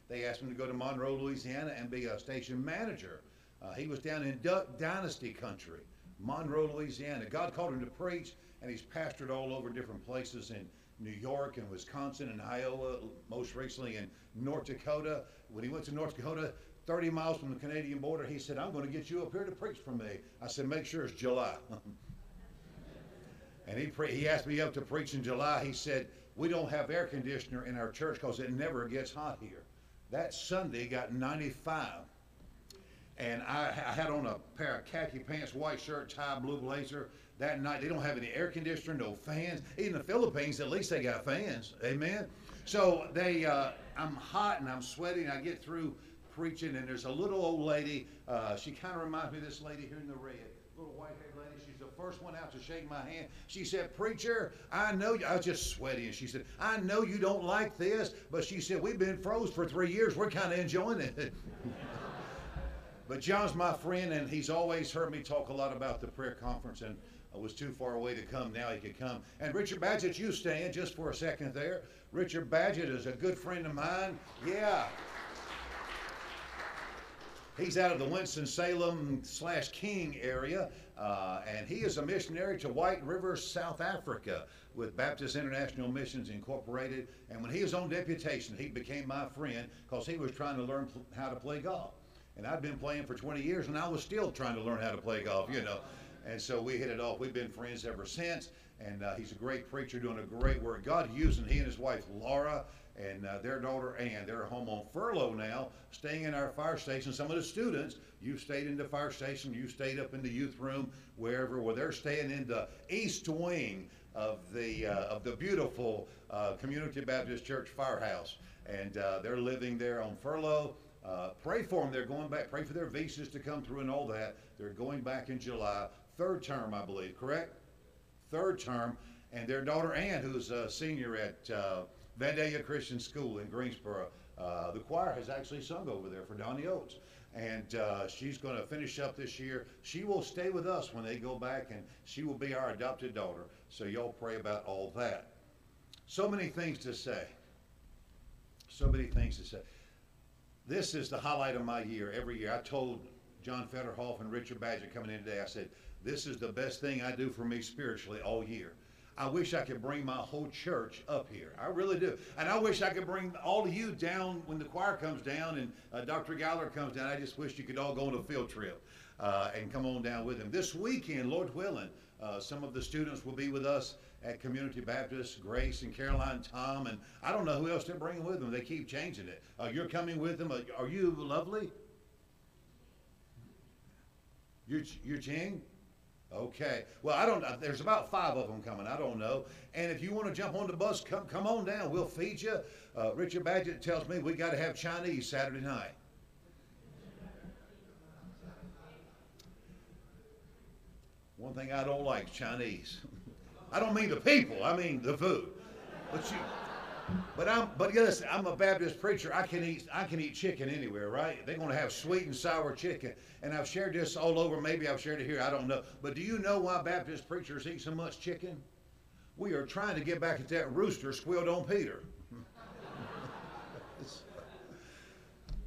they asked him to go to Monroe, Louisiana and be a station manager. Uh, he was down in Duck Dynasty country, Monroe, Louisiana. God called him to preach, and he's pastored all over different places in New York and Wisconsin and Iowa, most recently in North Dakota. When he went to North Dakota, 30 miles from the Canadian border, he said, I'm going to get you up here to preach for me. I said, make sure it's July. and he, pre- he asked me up to preach in July. He said, we don't have air conditioner in our church because it never gets hot here. That Sunday got 95. And I, I had on a pair of khaki pants, white shirt, tie, blue blazer. That night, they don't have any air conditioner, no fans. Even the Philippines, at least they got fans. Amen. So they, uh, I'm hot and I'm sweating. I get through preaching, and there's a little old lady. Uh, she kind of reminds me of this lady here in the red, little white-haired lady. She's the first one out to shake my hand. She said, "Preacher, I know you." I was just sweaty, and she said, "I know you don't like this, but she said we've been froze for three years. We're kind of enjoying it." But John's my friend, and he's always heard me talk a lot about the prayer conference, and was too far away to come. Now he could come. And Richard Badgett, you stand just for a second there. Richard Badgett is a good friend of mine. Yeah. He's out of the Winston-Salem slash King area, uh, and he is a missionary to White River, South Africa, with Baptist International Missions Incorporated. And when he was on deputation, he became my friend because he was trying to learn how to play golf. And I'd been playing for 20 years, and I was still trying to learn how to play golf, you know. And so we hit it off. We've been friends ever since. And uh, he's a great preacher doing a great work. God using he and his wife Laura and uh, their daughter Ann. They're home on furlough now, staying in our fire station. Some of the students, you stayed in the fire station, you stayed up in the youth room, wherever. Well, they're staying in the east wing of the uh, of the beautiful uh, Community Baptist Church firehouse, and uh, they're living there on furlough. Uh, pray for them. They're going back. Pray for their visas to come through and all that. They're going back in July, third term, I believe. Correct? Third term, and their daughter Ann, who's a senior at uh, Vandalia Christian School in Greensboro. Uh, the choir has actually sung over there for Donnie Oates, and uh, she's going to finish up this year. She will stay with us when they go back, and she will be our adopted daughter. So y'all pray about all that. So many things to say. So many things to say. This is the highlight of my year every year. I told John Federhoff and Richard Badgett coming in today, I said, this is the best thing I do for me spiritually all year. I wish I could bring my whole church up here. I really do. And I wish I could bring all of you down when the choir comes down and uh, Dr. Galler comes down. I just wish you could all go on a field trip uh, and come on down with him. This weekend, Lord willing, uh, some of the students will be with us at Community Baptist, Grace and Caroline, Tom, and I don't know who else they're bringing with them. They keep changing it. Uh, you're coming with them. Uh, are you lovely? You're, you're Ching? Okay. Well, I don't. uh, There's about five of them coming. I don't know. And if you want to jump on the bus, come come on down. We'll feed you. Uh, Richard Badgett tells me we got to have Chinese Saturday night. One thing I don't like Chinese. I don't mean the people. I mean the food. But you. But I'm. But yes, I'm a Baptist preacher. I can eat. I can eat chicken anywhere, right? They're to have sweet and sour chicken. And I've shared this all over. Maybe I've shared it here. I don't know. But do you know why Baptist preachers eat so much chicken? We are trying to get back at that rooster squealed on Peter.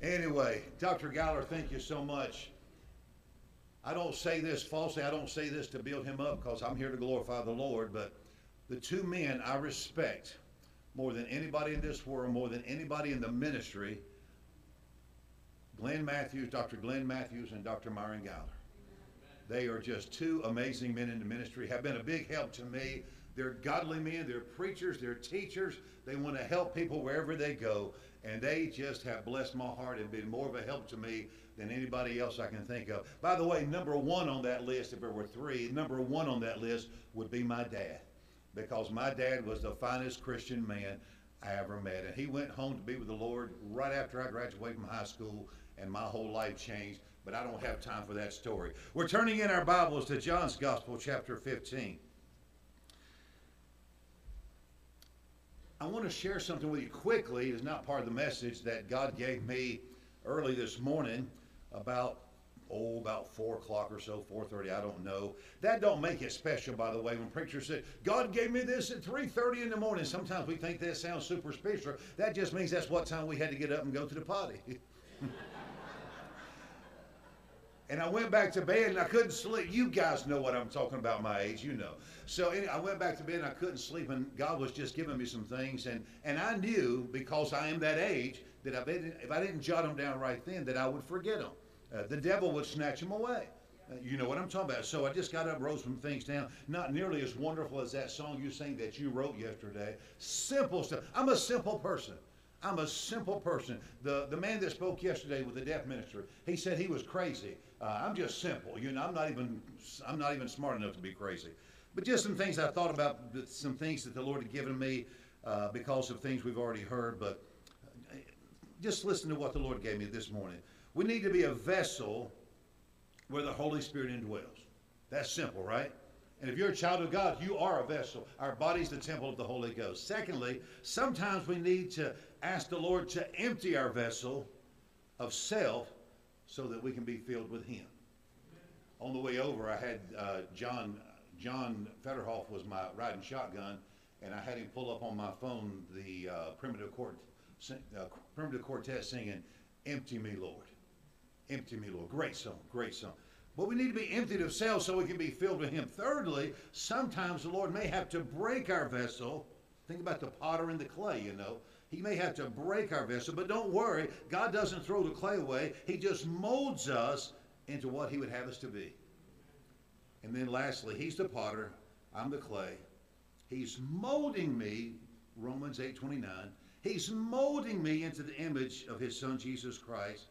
anyway, Dr. Galler, thank you so much. I don't say this falsely. I don't say this to build him up because I'm here to glorify the Lord. But the two men I respect more than anybody in this world, more than anybody in the ministry, Glenn Matthews, Dr. Glenn Matthews, and Dr. Myron Galler. They are just two amazing men in the ministry, have been a big help to me. They're godly men, they're preachers, they're teachers. They want to help people wherever they go. And they just have blessed my heart and been more of a help to me than anybody else I can think of. By the way, number one on that list, if there were three, number one on that list would be my dad. Because my dad was the finest Christian man I ever met. And he went home to be with the Lord right after I graduated from high school, and my whole life changed. But I don't have time for that story. We're turning in our Bibles to John's Gospel, chapter 15. I want to share something with you quickly. It's not part of the message that God gave me early this morning about oh, about four o'clock or so, four thirty, I don't know. That don't make it special, by the way. When preachers say, "God gave me this at three thirty in the morning," sometimes we think that sounds super special. That just means that's what time we had to get up and go to the potty. and I went back to bed and I couldn't sleep. You guys know what I'm talking about, my age, you know. So anyway, I went back to bed and I couldn't sleep, and God was just giving me some things, and and I knew because I am that age that if I didn't jot them down right then, that I would forget them. Uh, the devil would snatch them away. Uh, you know what I'm talking about. So I just got up, wrote some things down. Not nearly as wonderful as that song you sang that you wrote yesterday. Simple stuff. I'm a simple person. I'm a simple person. The the man that spoke yesterday with the deaf minister, he said he was crazy. Uh, I'm just simple. You know, I'm not even I'm not even smart enough to be crazy. But just some things I thought about, some things that the Lord had given me uh, because of things we've already heard. But uh, just listen to what the Lord gave me this morning. We need to be a vessel where the Holy Spirit indwells. That's simple, right? And if you're a child of God, you are a vessel. Our body's the temple of the Holy Ghost. Secondly, sometimes we need to ask the Lord to empty our vessel of self so that we can be filled with Him. On the way over, I had uh, John John Federhoff was my riding shotgun, and I had him pull up on my phone the uh, primitive court uh, primitive quartet singing "Empty Me, Lord." Empty me, Lord. Great song, great song. But we need to be emptied of self so we can be filled with Him. Thirdly, sometimes the Lord may have to break our vessel. Think about the potter and the clay, you know. He may have to break our vessel, but don't worry. God doesn't throw the clay away. He just molds us into what He would have us to be. And then lastly, He's the potter, I'm the clay. He's molding me, Romans 8:29. He's molding me into the image of His Son Jesus Christ.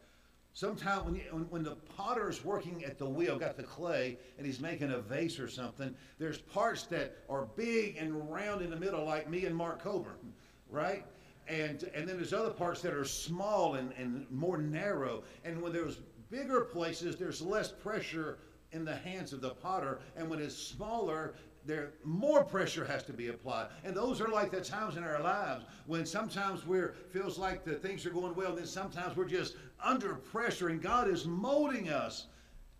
Sometimes when, when, when the potter is working at the wheel, got the clay, and he's making a vase or something, there's parts that are big and round in the middle, like me and Mark Coburn, right? And, and then there's other parts that are small and, and more narrow. And when there's bigger places, there's less pressure in the hands of the potter. And when it's smaller, there more pressure has to be applied. And those are like the times in our lives when sometimes we're feels like the things are going well, and then sometimes we're just under pressure, and God is molding us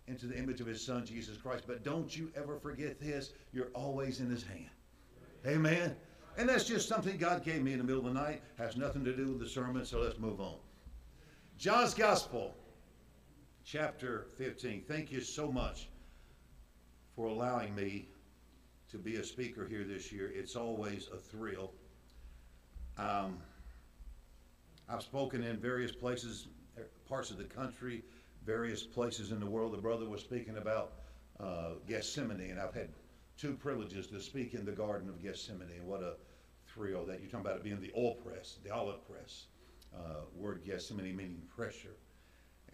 into the image of His Son Jesus Christ. But don't you ever forget this: you're always in His hand. Amen. And that's just something God gave me in the middle of the night. Has nothing to do with the sermon, so let's move on. John's Gospel, chapter 15. Thank you so much for allowing me to be a speaker here this year. It's always a thrill. Um, I've spoken in various places, er, parts of the country, various places in the world. The brother was speaking about uh, Gethsemane, and I've had two privileges to speak in the Garden of Gethsemane. And what a thrill that you're talking about it being the oil press, the olive press. Uh, word Gethsemane meaning pressure.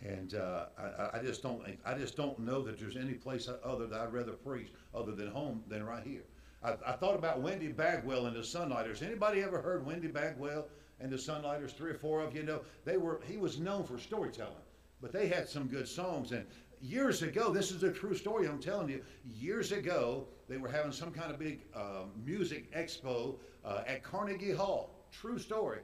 And uh, I, I just don't, I just don't know that there's any place other that I'd rather preach other than home than right here. I, I thought about Wendy Bagwell and the Sunliters. Anybody ever heard Wendy Bagwell and the Sunliters? Three or four of you know they were. He was known for storytelling, but they had some good songs. And years ago, this is a true story. I'm telling you. Years ago, they were having some kind of big uh, music expo uh, at Carnegie Hall. True story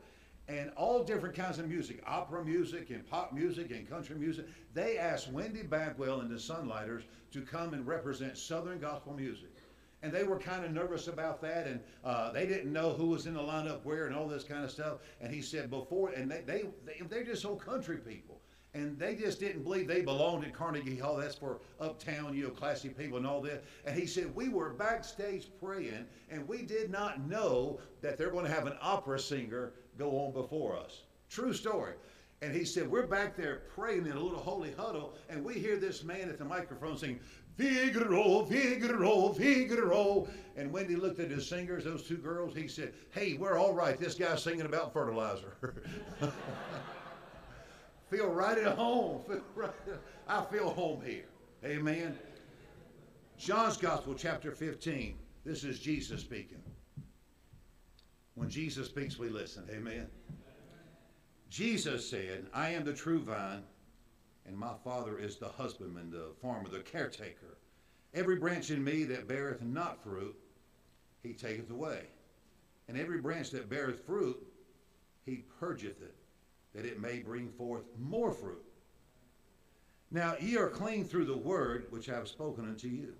and all different kinds of music, opera music and pop music and country music. They asked Wendy Bagwell and the Sunliters to come and represent Southern gospel music. And they were kind of nervous about that, and uh, they didn't know who was in the lineup where and all this kind of stuff. And he said before, and they, they, they they're just old country people. And they just didn't believe they belonged at Carnegie Hall. That's for uptown, you know, classy people and all that. And he said, We were backstage praying, and we did not know that they're going to have an opera singer go on before us. True story. And he said, We're back there praying in a little holy huddle, and we hear this man at the microphone singing, Figaro, Figaro, Figaro. And when he looked at his singers, those two girls, he said, Hey, we're all right. This guy's singing about fertilizer. feel right at home. Feel right, I feel home here. Amen. John's Gospel, chapter 15. This is Jesus speaking. When hmm. Jesus speaks, we listen. Amen. Jesus said, I am the true vine, and my Father is the husbandman, the farmer, the caretaker. Every branch in me that beareth not fruit, he taketh away. And every branch that beareth fruit, he purgeth it, that it may bring forth more fruit. Now ye are clean through the word which I have spoken unto you.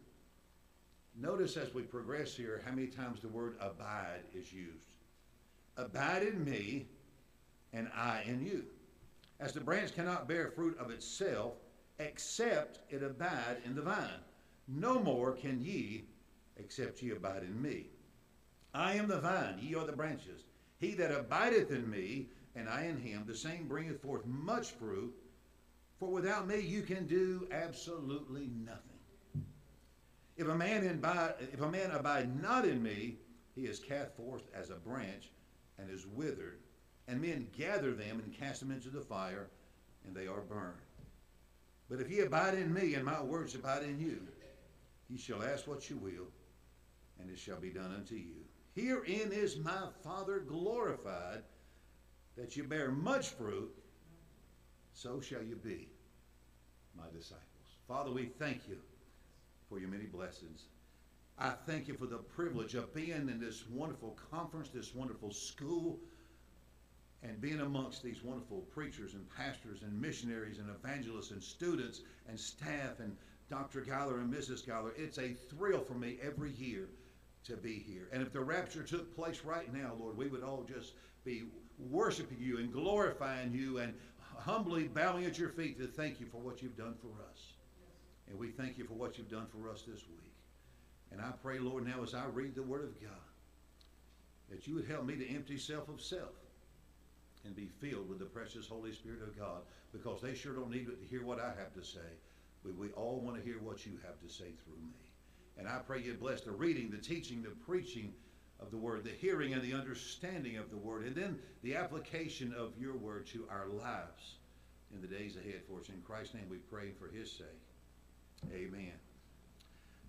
Notice as we progress here how many times the word abide is used. Abide in me, and I in you. As the branch cannot bear fruit of itself, except it abide in the vine, no more can ye, except ye abide in me. I am the vine, ye are the branches. He that abideth in me, and I in him, the same bringeth forth much fruit, for without me you can do absolutely nothing. If a man abide, if a man abide not in me, he is cast forth as a branch and is withered, and men gather them and cast them into the fire, and they are burned. But if ye abide in me, and my words abide in you, ye shall ask what you will, and it shall be done unto you. Herein is my Father glorified, that you bear much fruit, so shall you be my disciples. Father, we thank you for your many blessings. I thank you for the privilege of being in this wonderful conference, this wonderful school, and being amongst these wonderful preachers and pastors and missionaries and evangelists and students and staff and Dr. Gowler and Mrs. Gowler. It's a thrill for me every year to be here. And if the rapture took place right now, Lord, we would all just be worshiping you and glorifying you and humbly bowing at your feet to thank you for what you've done for us. And we thank you for what you've done for us this week. And I pray, Lord, now as I read the Word of God, that you would help me to empty self of self and be filled with the precious Holy Spirit of God because they sure don't need to hear what I have to say, but we all want to hear what you have to say through me. And I pray you bless the reading, the teaching, the preaching of the Word, the hearing and the understanding of the Word, and then the application of your Word to our lives in the days ahead for us. In Christ's name we pray for His sake. Amen.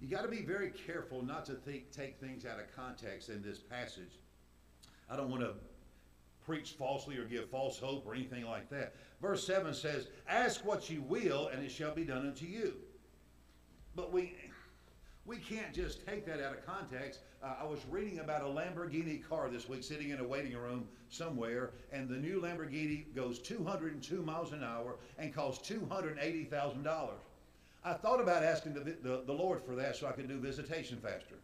You got to be very careful not to think, take things out of context in this passage. I don't want to preach falsely or give false hope or anything like that. Verse 7 says, Ask what you will, and it shall be done unto you. But we, we can't just take that out of context. Uh, I was reading about a Lamborghini car this week sitting in a waiting room somewhere, and the new Lamborghini goes 202 miles an hour and costs $280,000. I thought about asking the, the, the Lord for that so I could do visitation faster.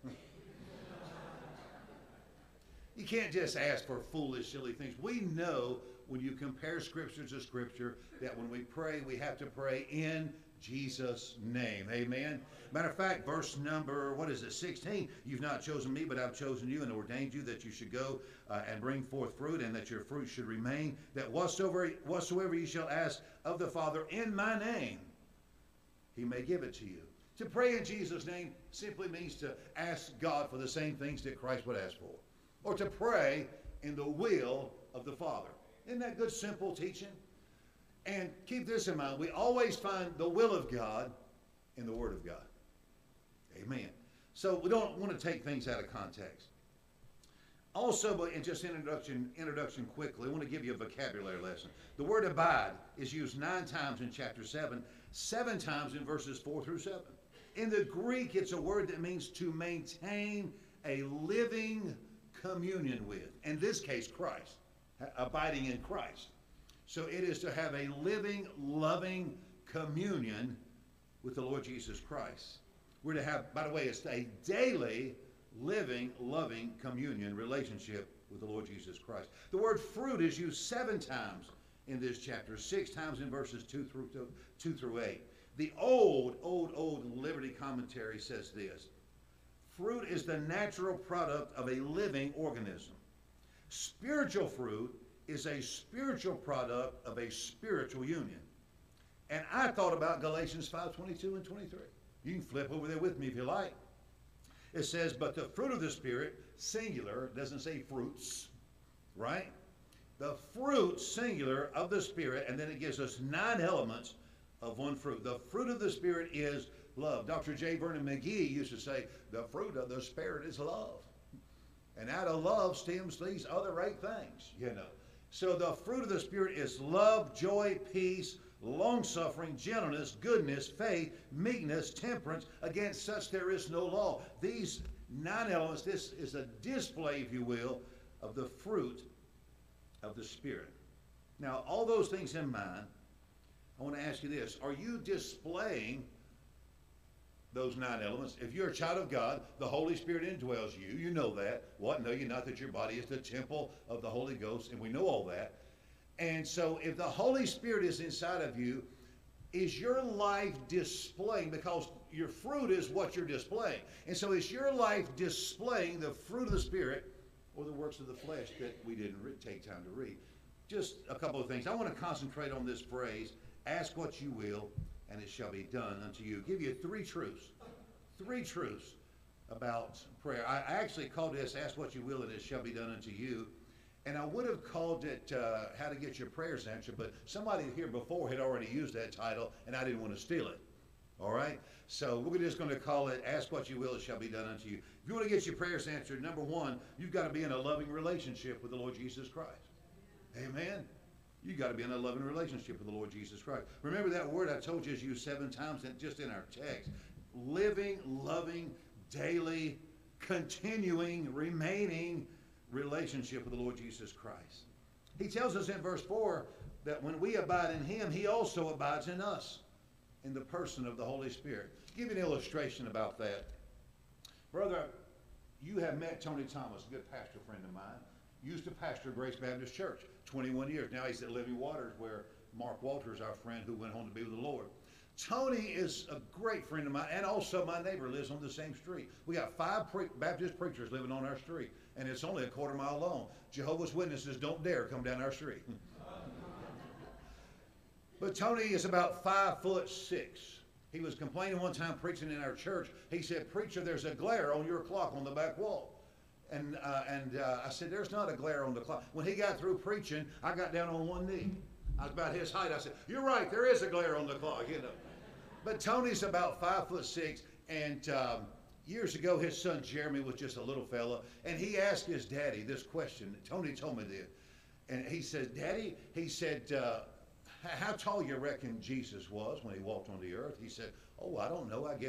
you can't just ask for foolish, silly things. We know when you compare Scripture to Scripture that when we pray, we have to pray in Jesus' name. Amen. Matter of fact, verse number, what is it, 16? You've not chosen me, but I've chosen you and ordained you that you should go uh, and bring forth fruit and that your fruit should remain, that whatsoever, whatsoever you shall ask of the Father in my name, he may give it to you. To pray in Jesus' name simply means to ask God for the same things that Christ would ask for, or to pray in the will of the Father. Isn't that good, simple teaching? And keep this in mind we always find the will of God in the Word of God. Amen. So we don't want to take things out of context. Also, but in just introduction, introduction quickly, I want to give you a vocabulary lesson. The word abide is used nine times in chapter 7, seven times in verses 4 through 7. In the Greek, it's a word that means to maintain a living communion with. In this case, Christ, abiding in Christ. So it is to have a living, loving communion with the Lord Jesus Christ. We're to have, by the way, it's a daily, living, loving communion relationship with the Lord Jesus Christ. The word fruit is used seven times in this chapter, six times in verses two through two through eight. The old, old, old Liberty commentary says this: fruit is the natural product of a living organism. Spiritual fruit is a spiritual product of a spiritual union. And I thought about Galatians 5 22 and 23. You can flip over there with me if you like. It says, But the fruit of the Spirit, singular, doesn't say fruits, right? The fruit, singular, of the Spirit, and then it gives us nine elements of one fruit. The fruit of the Spirit is love. Dr. J. Vernon McGee used to say, The fruit of the Spirit is love. And out of love stems these other eight things, you know. So the fruit of the Spirit is love, joy, peace, long suffering, gentleness, goodness, faith, meekness, temperance. Against such there is no law. These nine elements, this is a display, if you will, of the fruit of the Spirit. Now, all those things in mind, I want to ask you this. Are you displaying those nine elements? If you're a child of God, the Holy Spirit indwells you. You know that. What? Know you not that your body is the temple of the Holy Ghost, and we know all that. And so if the Holy Spirit is inside of you, is your life displaying because your fruit is what you're displaying. And so is your life displaying the fruit of the Spirit or the works of the flesh that we didn't re- take time to read? Just a couple of things. I want to concentrate on this phrase ask what you will, and it shall be done unto you. Give you three truths. Three truths about prayer. I actually called this ask what you will, and it shall be done unto you. And I would have called it uh, How to Get Your Prayers Answered, but somebody here before had already used that title, and I didn't want to steal it. All right? So we're just going to call it Ask What You Will, It Shall Be Done Unto You. If you want to get your prayers answered, number one, you've got to be in a loving relationship with the Lord Jesus Christ. Amen? You've got to be in a loving relationship with the Lord Jesus Christ. Remember that word I told you is used seven times just in our text. Living, loving, daily, continuing, remaining relationship with the Lord Jesus Christ. He tells us in verse 4 that when we abide in him, he also abides in us in the person of the Holy Spirit. give you an illustration about that. Brother, you have met Tony Thomas, a good pastor friend of mine. Used to pastor Grace Baptist Church 21 years. Now he's at Living Waters, where Mark Walters, our friend, who went home to be with the Lord. Tony is a great friend of mine, and also my neighbor lives on the same street. We got five pre- Baptist preachers living on our street, and it's only a quarter mile long. Jehovah's Witnesses don't dare come down our street. but Tony is about five foot six. He was complaining one time preaching in our church. He said, Preacher, there's a glare on your clock on the back wall. And, uh, and uh, I said, There's not a glare on the clock. When he got through preaching, I got down on one knee. I was about his height. I said, You're right, there is a glare on the clock, you know. But Tony's about five foot six, and um, years ago, his son Jeremy was just a little fella, and he asked his daddy this question. Tony told me this, and he said, "Daddy," he said, uh, "How tall you reckon Jesus was when he walked on the earth?" He said, "Oh, I don't know. I guess